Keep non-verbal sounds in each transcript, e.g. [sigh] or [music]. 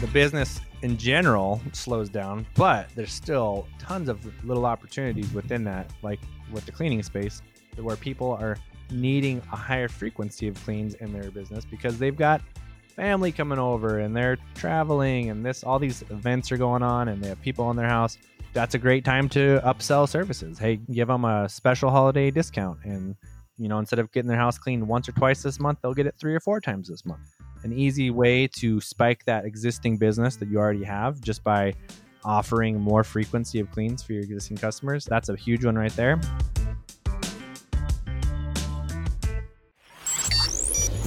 The business in general slows down, but there's still tons of little opportunities within that, like with the cleaning space, where people are needing a higher frequency of cleans in their business because they've got family coming over and they're traveling and this all these events are going on and they have people in their house. That's a great time to upsell services. Hey give them a special holiday discount and you know instead of getting their house cleaned once or twice this month they'll get it three or four times this month an easy way to spike that existing business that you already have just by offering more frequency of cleans for your existing customers that's a huge one right there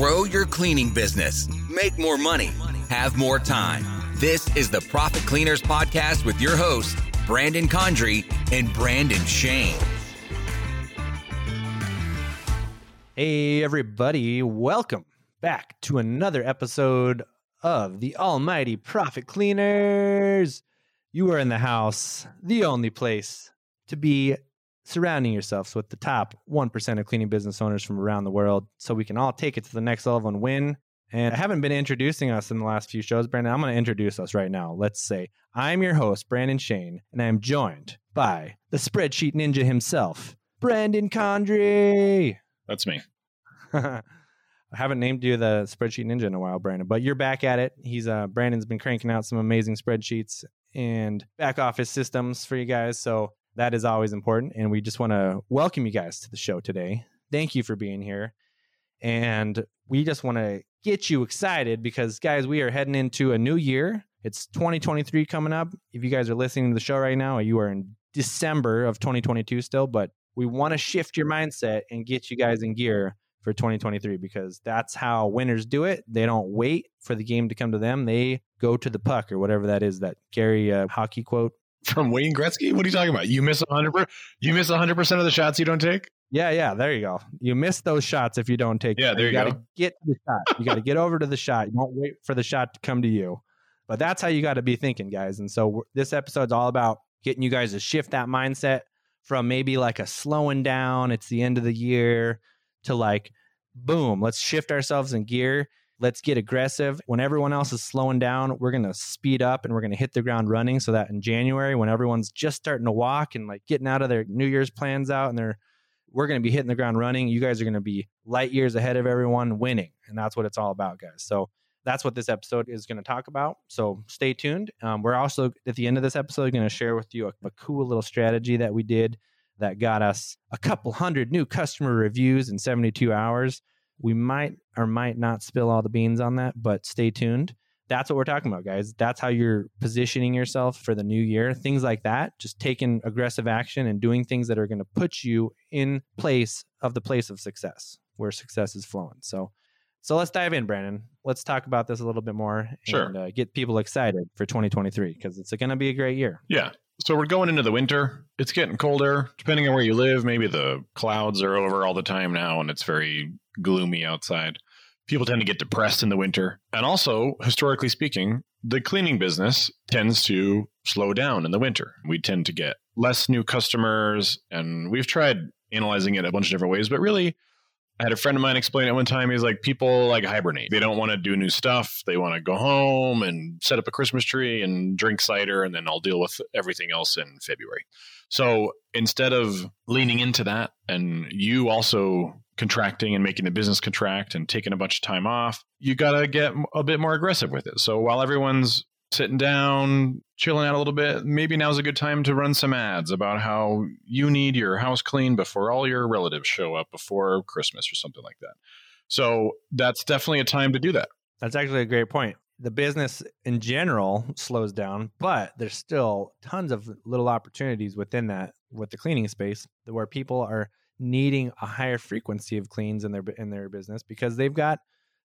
Grow your cleaning business. Make more money. Have more time. This is the Profit Cleaners Podcast with your hosts, Brandon Condry and Brandon Shane. Hey, everybody, welcome back to another episode of the Almighty Profit Cleaners. You are in the house, the only place to be surrounding yourselves with the top 1% of cleaning business owners from around the world so we can all take it to the next level and win. And I haven't been introducing us in the last few shows, Brandon. I'm going to introduce us right now. Let's say I'm your host, Brandon Shane, and I'm joined by the spreadsheet ninja himself, Brandon Condry. That's me. [laughs] I haven't named you the spreadsheet ninja in a while, Brandon, but you're back at it. He's uh Brandon's been cranking out some amazing spreadsheets and back office systems for you guys. So that is always important. And we just want to welcome you guys to the show today. Thank you for being here. And we just want to get you excited because, guys, we are heading into a new year. It's 2023 coming up. If you guys are listening to the show right now, you are in December of 2022 still, but we want to shift your mindset and get you guys in gear for 2023 because that's how winners do it. They don't wait for the game to come to them. They go to the puck or whatever that is, that Gary uh, hockey quote from Wayne Gretzky. What are you talking about? You miss hundred percent. You miss hundred percent of the shots you don't take. Yeah, yeah. There you go. You miss those shots if you don't take. Yeah, there you, you got to go. get to the shot. You got to get over to the shot. You don't wait for the shot to come to you. But that's how you got to be thinking, guys. And so this episode's all about getting you guys to shift that mindset from maybe like a slowing down. It's the end of the year to like, boom. Let's shift ourselves in gear let's get aggressive. When everyone else is slowing down, we're going to speed up and we're going to hit the ground running so that in January, when everyone's just starting to walk and like getting out of their New Year's plans out and they're, we're going to be hitting the ground running. You guys are going to be light years ahead of everyone winning. And that's what it's all about, guys. So that's what this episode is going to talk about. So stay tuned. Um, we're also at the end of this episode going to share with you a, a cool little strategy that we did that got us a couple hundred new customer reviews in 72 hours. We might or might not spill all the beans on that, but stay tuned. That's what we're talking about, guys. That's how you're positioning yourself for the new year. Things like that, just taking aggressive action and doing things that are going to put you in place of the place of success where success is flowing. So, so let's dive in, Brandon. Let's talk about this a little bit more Sure. and uh, get people excited for 2023 because it's going to be a great year. Yeah. So we're going into the winter. It's getting colder. Depending on where you live, maybe the clouds are over all the time now and it's very gloomy outside. People tend to get depressed in the winter. And also, historically speaking, the cleaning business tends to slow down in the winter. We tend to get less new customers, and we've tried analyzing it a bunch of different ways, but really, I had a friend of mine explain it one time. He's like, people like hibernate. They don't want to do new stuff. They want to go home and set up a Christmas tree and drink cider, and then I'll deal with everything else in February. So instead of leaning into that and you also contracting and making the business contract and taking a bunch of time off, you got to get a bit more aggressive with it. So while everyone's sitting down, chilling out a little bit, maybe now's a good time to run some ads about how you need your house clean before all your relatives show up before Christmas or something like that. So that's definitely a time to do that. That's actually a great point. The business in general slows down, but there's still tons of little opportunities within that with the cleaning space where people are needing a higher frequency of cleans in their in their business because they've got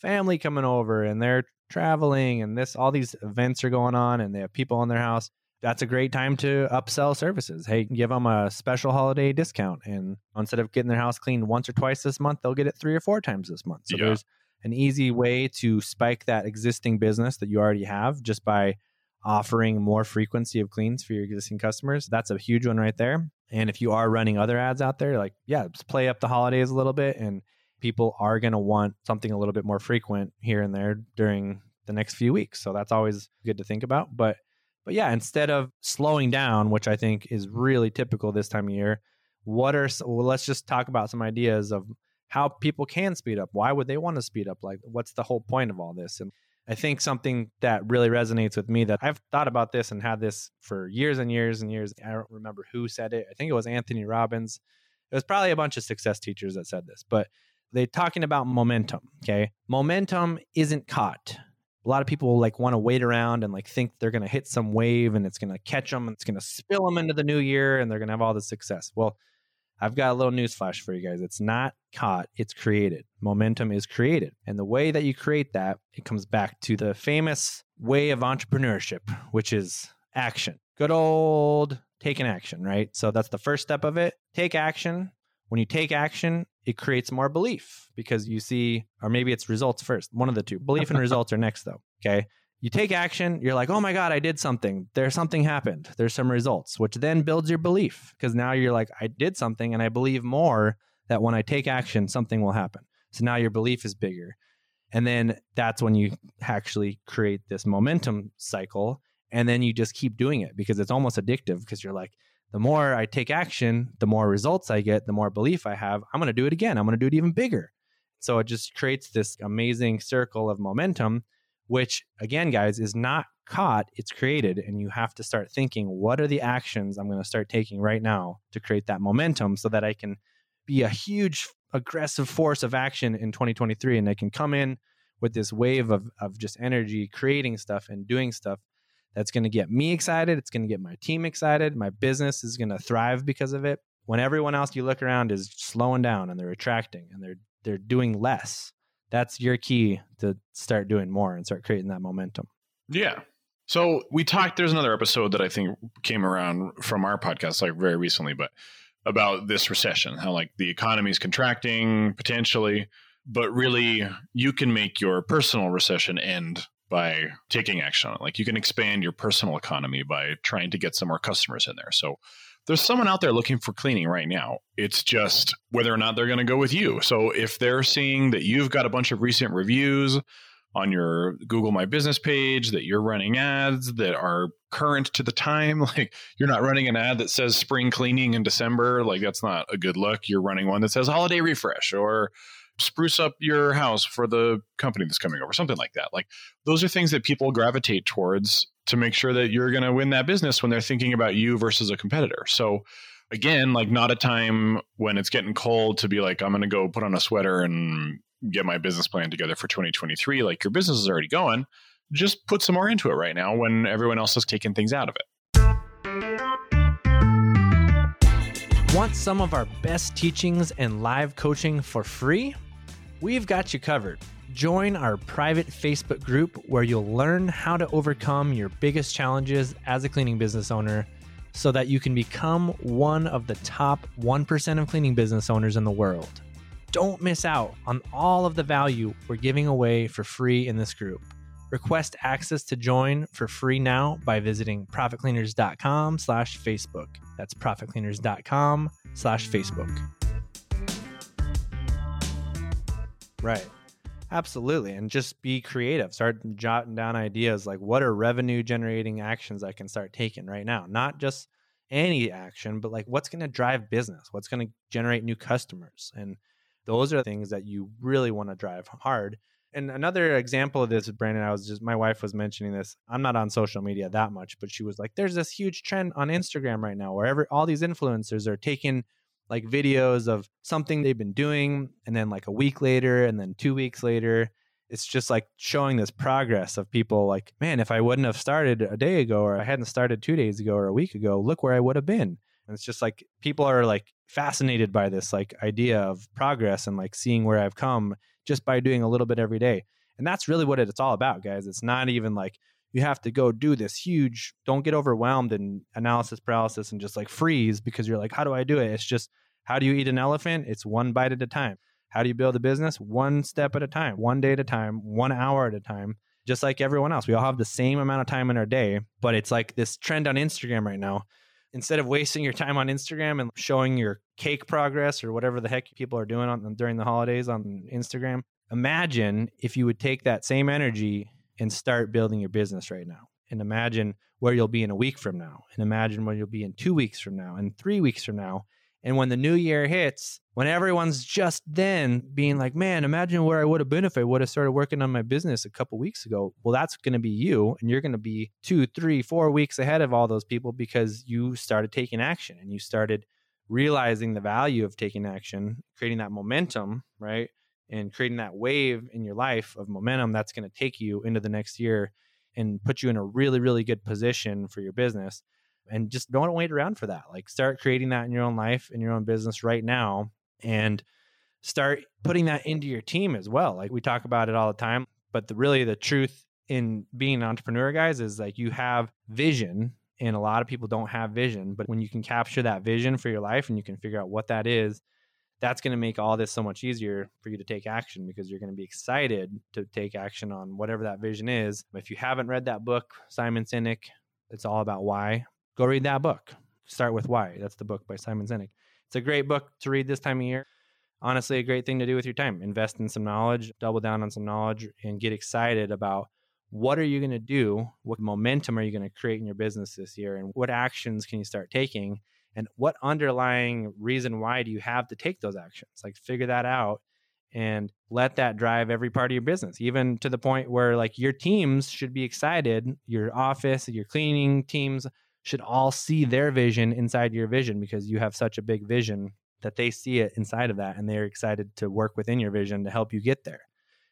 family coming over and they're traveling and this all these events are going on and they have people in their house that's a great time to upsell services hey give them a special holiday discount and instead of getting their house cleaned once or twice this month they'll get it three or four times this month so Yeah. there's an easy way to spike that existing business that you already have just by offering more frequency of cleans for your existing customers. That's a huge one right there. And if you are running other ads out there, like, yeah, just play up the holidays a little bit and people are going to want something a little bit more frequent here and there during the next few weeks. So that's always good to think about. But but yeah, instead of slowing down, which I think is really typical this time of year, what are well, let's just talk about some ideas of how people can speed up. Why would they want to speed up? Like what's the whole point of all this? And I think something that really resonates with me that I've thought about this and had this for years and years and years. I don't remember who said it. I think it was Anthony Robbins. It was probably a bunch of success teachers that said this, but they talking about momentum. Okay. Momentum isn't caught. A lot of people like want to wait around and like think they're going to hit some wave and it's going to catch them and it's going to spill them into the new year and they're going to have all the success. Well, I've got a little news flash for you guys. It's not caught, it's created. Momentum is created. And the way that you create that, it comes back to the famous way of entrepreneurship, which is action. Good old taking action, right? So that's the first step of it. Take action. When you take action, it creates more belief because you see, or maybe it's results first, one of the two. Belief and [laughs] results are next, though. Okay you take action, you're like, oh my God, I did something. There's something happened. There's some results, which then builds your belief because now you're like, I did something and I believe more that when I take action, something will happen. So now your belief is bigger. And then that's when you actually create this momentum cycle. And then you just keep doing it because it's almost addictive because you're like, the more I take action, the more results I get, the more belief I have. I'm going to do it again. I'm going to do it even bigger. So it just creates this amazing circle of momentum which again, guys, is not caught, it's created. And you have to start thinking, what are the actions I'm going to start taking right now to create that momentum so that I can be a huge aggressive force of action in 2023 and I can come in with this wave of, of just energy, creating stuff and doing stuff that's going to get me excited. It's going to get my team excited. My business is going to thrive because of it. When everyone else you look around is slowing down and they're attracting and they're they're doing less, that's your key to start doing more and start creating that momentum. Yeah. So we talked, there's another episode that I think came around from our podcast like very recently, but about this recession, how like the economy is contracting potentially, but really you can make your personal recession end by taking action on it. Like you can expand your personal economy by trying to get some more customers in there. So there's someone out there looking for cleaning right now. It's just whether or not they're going to go with you. So if they're seeing that you've got a bunch of recent reviews on your Google My Business page, that you're running ads that are current to the time, [laughs] like you're not running an ad that says spring cleaning in December, like that's not a good look. You're running one that says holiday refresh or spruce up your house for the company that's coming over, something like that. Like those are things that people gravitate towards to make sure that you're going to win that business when they're thinking about you versus a competitor. So again, like not a time when it's getting cold to be like, I'm going to go put on a sweater and get my business plan together for 2023. Like your business is already going. Just put some more into it right now when everyone else is taking things out of it. Want some of our best teachings and live coaching for free? We've got you covered. Join our private Facebook group where you'll learn how to overcome your biggest challenges as a cleaning business owner so that you can become one of the top 1% of cleaning business owners in the world. Don't miss out on all of the value we're giving away for free in this group. Request access to join for free now by visiting profitcleaners.com slash Facebook. That's profitcleaners.com slash Facebook. Right. Absolutely. And just be creative. Start jotting down ideas like what are revenue generating actions I can start taking right now? Not just any action, but like what's going to drive business? What's going to generate new customers? And those are things that you really want to drive hard. And another example of this, Brandon, I was just, my wife was mentioning this. I'm not on social media that much, but she was like, there's this huge trend on Instagram right now where every, all these influencers are taking like videos of something they've been doing and then like a week later and then 2 weeks later it's just like showing this progress of people like man if i wouldn't have started a day ago or i hadn't started 2 days ago or a week ago look where i would have been. And it's just like people are like fascinated by this like idea of progress and like seeing where i've come just by doing a little bit every day. And that's really what it's all about guys. It's not even like you have to go do this huge don't get overwhelmed in analysis paralysis and just like freeze because you're like how do i do it? It's just how do you eat an elephant? It's one bite at a time. How do you build a business? One step at a time one day at a time one hour at a time just like everyone else. We all have the same amount of time in our day but it's like this trend on instagram right now. Instead of wasting your time on Instagram and showing your cake progress or whatever the heck people are doing on during the holidays on Instagram, imagine if you would take that same energy and start building your business right now. And imagine where you'll be in a week from now, and imagine where you'll be in two weeks from now, and three weeks from now. And when the new year hits, when everyone's just then being like, man, imagine where I would have been if I would have started working on my business a couple weeks ago. Well, that's going to be you. And you're going to be two, three, four weeks ahead of all those people because you started taking action and you started realizing the value of taking action, creating that momentum, right? And creating that wave in your life of momentum that's going to take you into the next year and put you in a really, really good position for your business. And just don't wait around for that. Like start creating that in your own life, in your own business right now, and start putting that into your team as well. Like we talk about it all the time, but the really the truth in being an entrepreneur, guys, is like you have vision and a lot of people don't have vision but when you can capture that vision for your life and you can figure out what that is that's going to make all this so much easier for you to take action because you're going to be excited to take action on whatever that vision is. If you haven't read that book, Simon Sinek, it's all about why. Go read that book. Start with why. That's the book by Simon Sinek. It's a great book to read this time of year. Honestly, a great thing to do with your time. Invest in some knowledge, double down on some knowledge, and get excited about what are you going to do? What momentum are you going to create in your business this year? And what actions can you start taking? And what underlying reason why do you have to take those actions? Like figure that out and let that drive every part of your business even to the point where like your teams should be excited your office your cleaning teams should all see their vision inside your vision because you have such a big vision that they see it inside of that and they're excited to work within your vision to help you get there.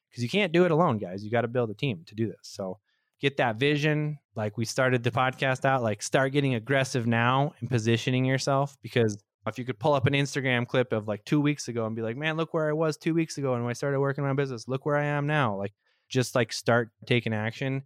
Because you can't do it alone guys you got to build a team to do this so get that vision like we started the podcast out like start getting aggressive now and positioning yourself because if you could pull up an instagram clip of like two weeks ago and be like man look where i was two weeks ago and when i started working on my business. Look where i am now. Like just like start taking action.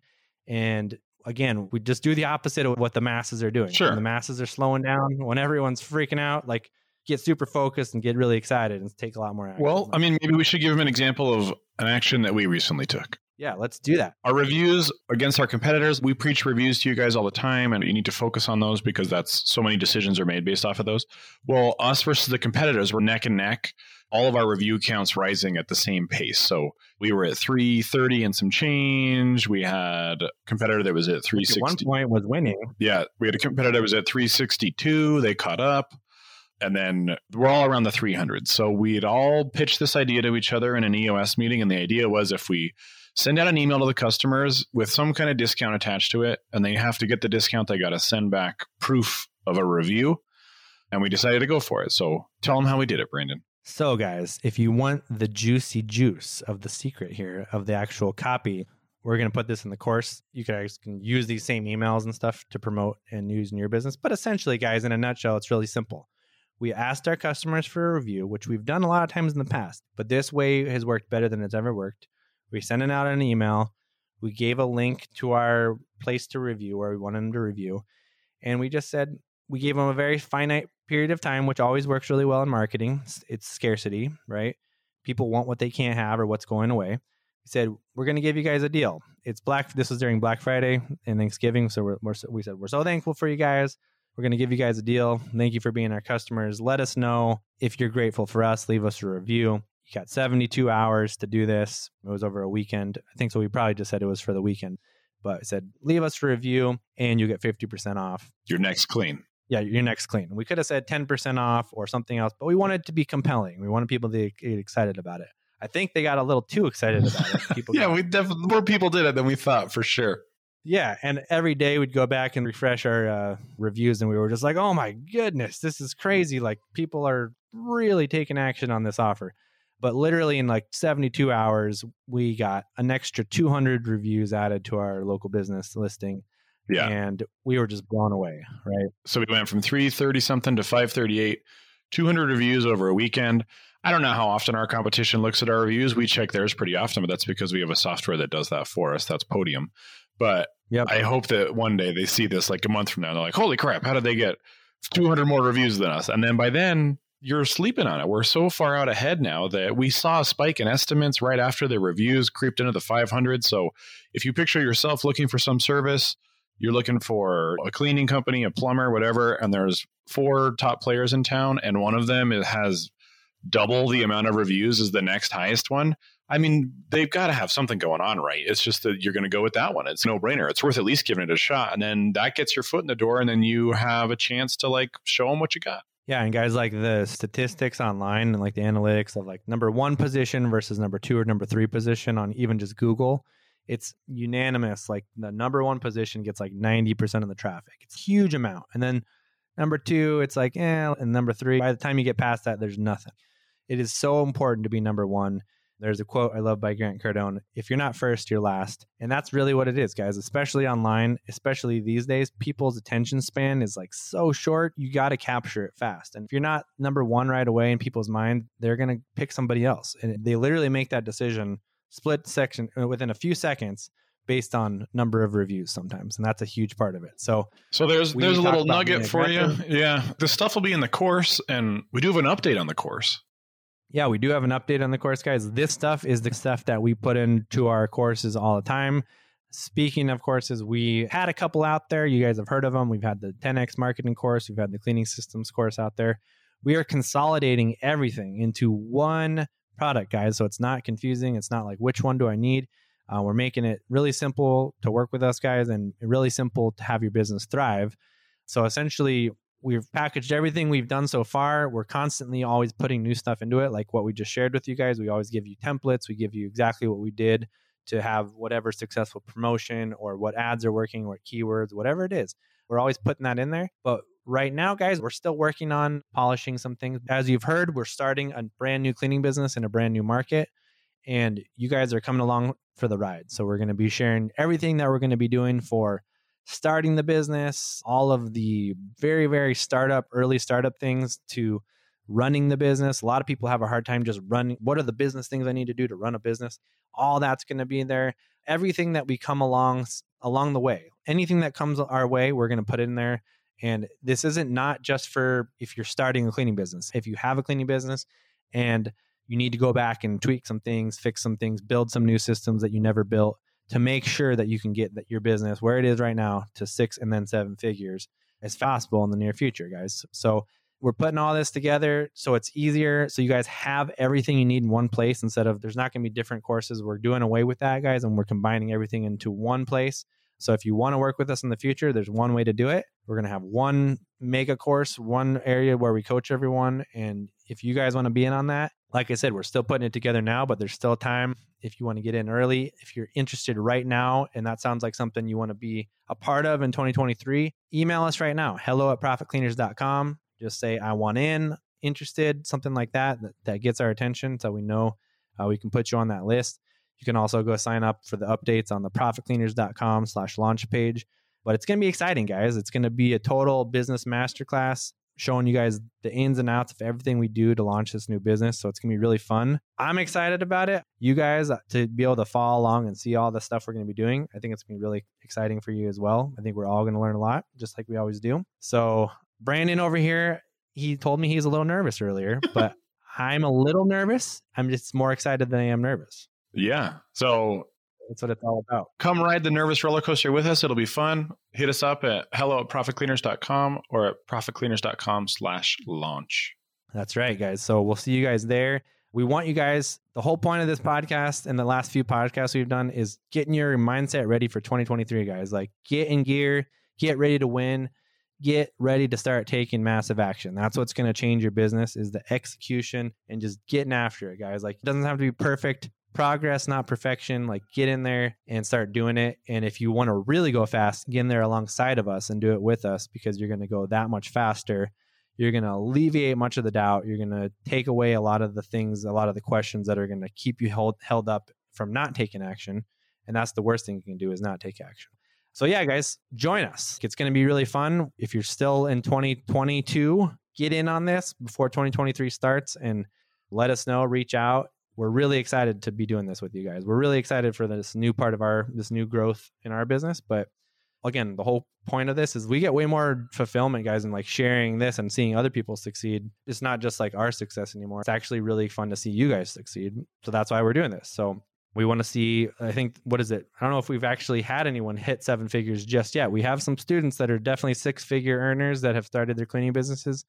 And again we just do the opposite of what the masses are doing. Sure. when the masses are slowing down when everyone's freaking out like get super focused and get really excited and take a lot more action. Well i mean maybe we should give them an example of an action that we recently took yeah, let's do that. Our reviews against our competitors, we preach reviews to you guys all the time, and you need to focus on those because that's so many decisions are made based off of those. Well, us versus the competitors, we're neck and neck. All of our review counts rising at the same pace. So we were at 330 and some change. We had a competitor that was at 360. At one point was winning. Yeah, we had a competitor that was at 362. They caught up and then we're all around the 300. So we'd all pitched this idea to each other in an EOS meeting, and the idea was if we send out an email to the customers with some kind of discount attached to it, and they have to get the discount. They got to send back proof of a review. And we decided to go for it. So tell them how we did it, Brandon. So, guys, if you want the juicy juice of the secret here of the actual copy, we're going to put this in the course. You guys can use these same emails and stuff to promote and use in your business. But essentially, guys, in a nutshell, it's really simple. We asked our customers for a review, which we've done a lot of times in the past, but this way has worked better than it's ever worked. We sent it out an email. We gave a link to our place to review where we wanted them to review. And we just said, we gave them a very finite period of time, which always works really well in marketing. It's, scarcity, right? People want what they can't have or what's going away. We said, we're going to give you guys a deal. It's Black, this was during Black Friday and Thanksgiving. So we're, we're, we said, we're so thankful for you guys. We're going to give you guys a deal. Thank you for being our customers. Let us know if you're grateful for us. Leave us a review. You got 72 hours to do this. It was over a weekend. I think so. We probably just said it was for the weekend, but it said leave us a review and you get 50% off. Your next clean. Yeah, your next clean. We could have said 10% off or something else, but we wanted to be compelling. We wanted people to get excited about it. I think they got a little too excited about it. [laughs] People yeah, got, we definitely more people did it than we thought for sure. Yeah, and every day we'd go back and refresh our uh, reviews, and we were just like, "Oh my goodness, this is crazy! Like people are really taking action on this offer." But literally in like 72 hours, we got an extra 200 reviews added to our local business listing. Yeah. And we were just blown away, right? So we went from 330 something to 538, 200 reviews over a weekend. I don't know how often our competition looks at our reviews. We check theirs pretty often, but that's because we have a software that does that for us. That's Podium. But yep. I hope that one day they see this like a month from now. They're like, holy crap, how did they get 200 more reviews than us? And then by then, you're sleeping on it. We're so far out ahead now that we saw a spike in estimates right after the reviews creeped into the 500. So if you picture yourself looking for some service, you're looking for a cleaning company, a plumber, whatever, and there's four top players in town, and one of them has double the amount of reviews as the next highest one. I mean, they've got to have something going on, right? It's just that you're going to go with that one. It's no brainer. It's worth at least giving it a shot. And then that gets your foot in the door, and then you have a chance to like show them what you got. Yeah, and guys like the statistics online and like the analytics of like number one position versus number two or number three position on even just Google, it's unanimous. Like the number one position gets like 90% of the traffic. It's huge amount. And then number two, it's like, eh, and number three, by the time you get past that, there's nothing. It is so important to be number one. There's a quote I love by Grant Cardone if you're not first, you're last. And that's really what it is, guys, especially online, especially these days. People's attention span is like so short. You got to capture it fast. And if you're not number one right away in people's mind, they're going to pick somebody else. And they literally make that decision split section uh, within a few seconds based on number of reviews sometimes and that's a huge part of it so so there's there's a little nugget for you yeah the stuff will be in the course and we do have an update on the course yeah, we do have an update on the course, guys. This stuff is the stuff that we put into our courses all the time. Speaking of courses, we had a couple out there. You guys have heard of them. We've had the 10x marketing course, we've had the cleaning systems course out there. We are consolidating everything into one product, guys. So it's not confusing. It's not like which one do I need. Uh, we're making it really simple to work with us, guys, and really simple to have your business thrive. So essentially, we've packaged everything we've done so far. We're constantly always putting new stuff into it, like what we just shared with you guys. We always give you templates. We give you exactly what we did to have whatever successful promotion or what ads are working or keywords, whatever it is. We're always putting that in there. But right now, guys, we're still working on polishing some things. As you've heard, we're starting a brand new cleaning business in a brand new market. And you guys are coming along for the ride. So we're going to be sharing everything that we're going to be doing for starting the business, all of the very, very startup, early startup things to running the business. A lot of people have a hard time just running. What are the business things I need to do to run a business? All that's going to be there. Everything that we come along along the way, anything that comes our way, we're going to put in there. And this isn't not just for if you're starting a cleaning business. If you have a cleaning business and you need to go back and tweak some things, fix some things, build some new systems that you never built, to make sure that you can get that your business where it is right now to six and then seven figures as possible in the near future, guys. So we're putting all this together so it's easier. So you guys have everything you need in one place instead of there's not going to be different courses. We're doing away with that, guys, and we're combining everything into one place. So if you want to work with us in the future, there's one way to do it. We're going to have one mega course, one area where we coach everyone. And if you guys want to be in on that, like I said, we're still putting it together now, but there's still time if you want to get in early. If you're interested right now and that sounds like something you want to be a part of in 2023, email us right now. Hello at profitcleaners.com. Just say, I want in, interested, something like that, that, that gets our attention so we know uh, we can put you on that list. You can also go sign up for the updates on the profitcleaners.com slash launch page. But it's going to be exciting, guys. It's going to be a total business masterclass showing you guys the ins and outs of everything we do to launch this new business. So it's going to be really fun. I'm excited about it. You guys uh, to be able to follow along and see all the stuff we're going to be doing. I think it's going to be really exciting for you as well. I think we're all going to learn a lot, just like we always do. So, Brandon over here, he told me he's a little nervous earlier, [laughs] but I'm a little nervous. I'm just more excited than I am nervous. Yeah. So that's what it's all about. Come ride the nervous roller coaster with us. It'll be fun. Hit us up at hello at profitcleaners.com or at profitcleaners.com slash launch. That's right, guys. So we'll see you guys there. We want you guys, the whole point of this podcast and the last few podcasts we've done is getting your mindset ready for 2023, guys. Like get in gear, get ready to win, get ready to start taking massive action. That's what's going to change your business is the execution and just getting after it, guys. Like it doesn't have to be perfect progress, not perfection. Like get in there and start doing it. And if you want to really go fast, get in there alongside of us and do it with us because you're going to go that much faster. You're going to alleviate much of the doubt. You're going to take away a lot of the things, a lot of the questions that are going to keep you held, held up from not taking action. And that's the worst thing you can do is not take action. So yeah, guys, join us. It's going to be really fun. If you're still in 2022, get in on this before 2023 starts and let us know, reach out we're really excited to be doing this with you guys. We're really excited for this new part of our this new growth in our business. But again, the whole point of this is we get way more fulfillment, guys, and like sharing this and seeing other people succeed. It's not just like our success anymore. It's actually really fun to see you guys succeed. So that's why we're doing this. So We want to see, I think, what is it? I don't know if we've actually had anyone hit seven figures just yet. We have some students that are definitely six figure earners that have started their cleaning businesses.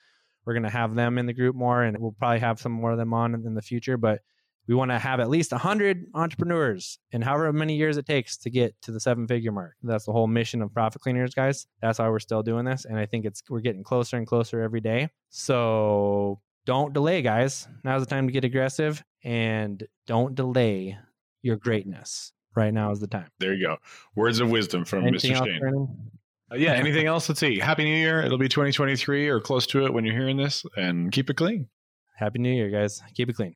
We're going to have them in the group more, and we'll probably have some more of them on in the future. But we want to have at least 100 entrepreneurs in however many years it takes to get to the seven figure mark. That's the whole mission of Profit Cleaners, guys. That's why we're still doing this. And I think it's we're getting closer and closer every day. So don't delay, guys. Now's the time to get aggressive and don't delay your greatness. Right now is the time. There you go. Words of wisdom from Anything Mr. Shane. Uh, yeah, anything else? Let's see. Happy New Year. It'll be 2023 or close to it when you're hearing this, and keep it clean. Happy New Year, guys. Keep it clean.